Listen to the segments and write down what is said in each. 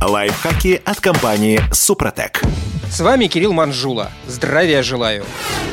Лайфхаки от компании «Супротек». С вами Кирилл Манжула. Здравия желаю.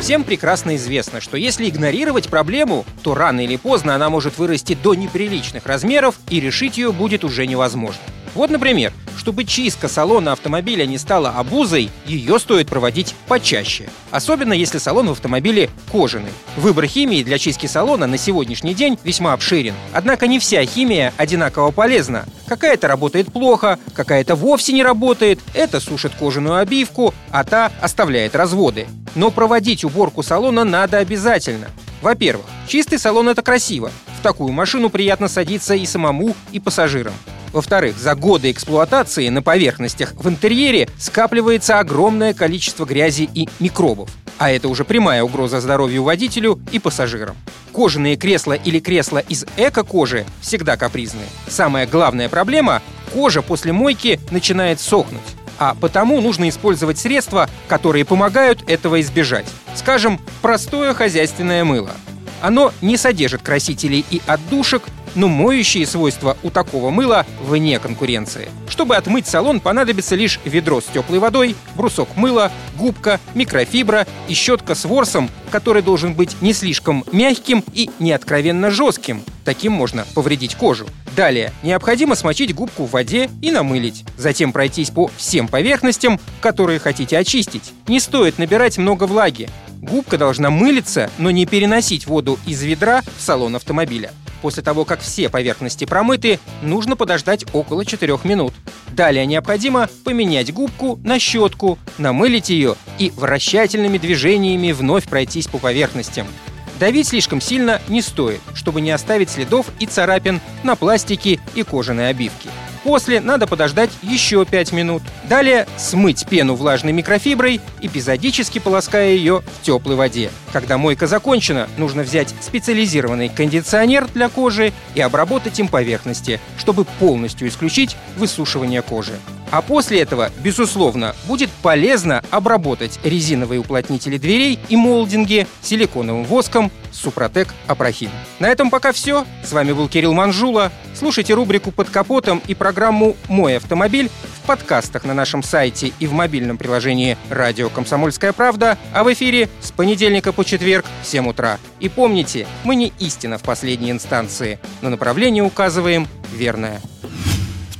Всем прекрасно известно, что если игнорировать проблему, то рано или поздно она может вырасти до неприличных размеров и решить ее будет уже невозможно. Вот, например, чтобы чистка салона автомобиля не стала обузой, ее стоит проводить почаще. Особенно если салон в автомобиле кожаный. Выбор химии для чистки салона на сегодняшний день весьма обширен. Однако не вся химия одинаково полезна. Какая-то работает плохо, какая-то вовсе не работает, это сушит кожаную обивку, а та оставляет разводы. Но проводить уборку салона надо обязательно. Во-первых, чистый салон это красиво. В такую машину приятно садиться и самому, и пассажирам. Во-вторых, за годы эксплуатации на поверхностях в интерьере скапливается огромное количество грязи и микробов. А это уже прямая угроза здоровью водителю и пассажирам. Кожаные кресла или кресла из эко-кожи всегда капризны. Самая главная проблема – кожа после мойки начинает сохнуть. А потому нужно использовать средства, которые помогают этого избежать. Скажем, простое хозяйственное мыло. Оно не содержит красителей и отдушек, но моющие свойства у такого мыла вне конкуренции. Чтобы отмыть салон, понадобится лишь ведро с теплой водой, брусок мыла, губка, микрофибра и щетка с ворсом, который должен быть не слишком мягким и не откровенно жестким. Таким можно повредить кожу. Далее, необходимо смочить губку в воде и намылить. Затем пройтись по всем поверхностям, которые хотите очистить. Не стоит набирать много влаги. Губка должна мылиться, но не переносить воду из ведра в салон автомобиля. После того, как все поверхности промыты, нужно подождать около 4 минут. Далее необходимо поменять губку на щетку, намылить ее и вращательными движениями вновь пройтись по поверхностям. Давить слишком сильно не стоит, чтобы не оставить следов и царапин на пластике и кожаной обивке. После надо подождать еще 5 минут. Далее смыть пену влажной микрофиброй, эпизодически полоская ее в теплой воде. Когда мойка закончена, нужно взять специализированный кондиционер для кожи и обработать им поверхности, чтобы полностью исключить высушивание кожи. А после этого, безусловно, будет полезно обработать резиновые уплотнители дверей и молдинги силиконовым воском Супротек Апрахим. На этом пока все. С вами был Кирилл Манжула. Слушайте рубрику «Под капотом» и программу «Мой автомобиль» в подкастах на нашем сайте и в мобильном приложении «Радио Комсомольская правда», а в эфире с понедельника по четверг в 7 утра. И помните, мы не истина в последней инстанции, но направление указываем верное.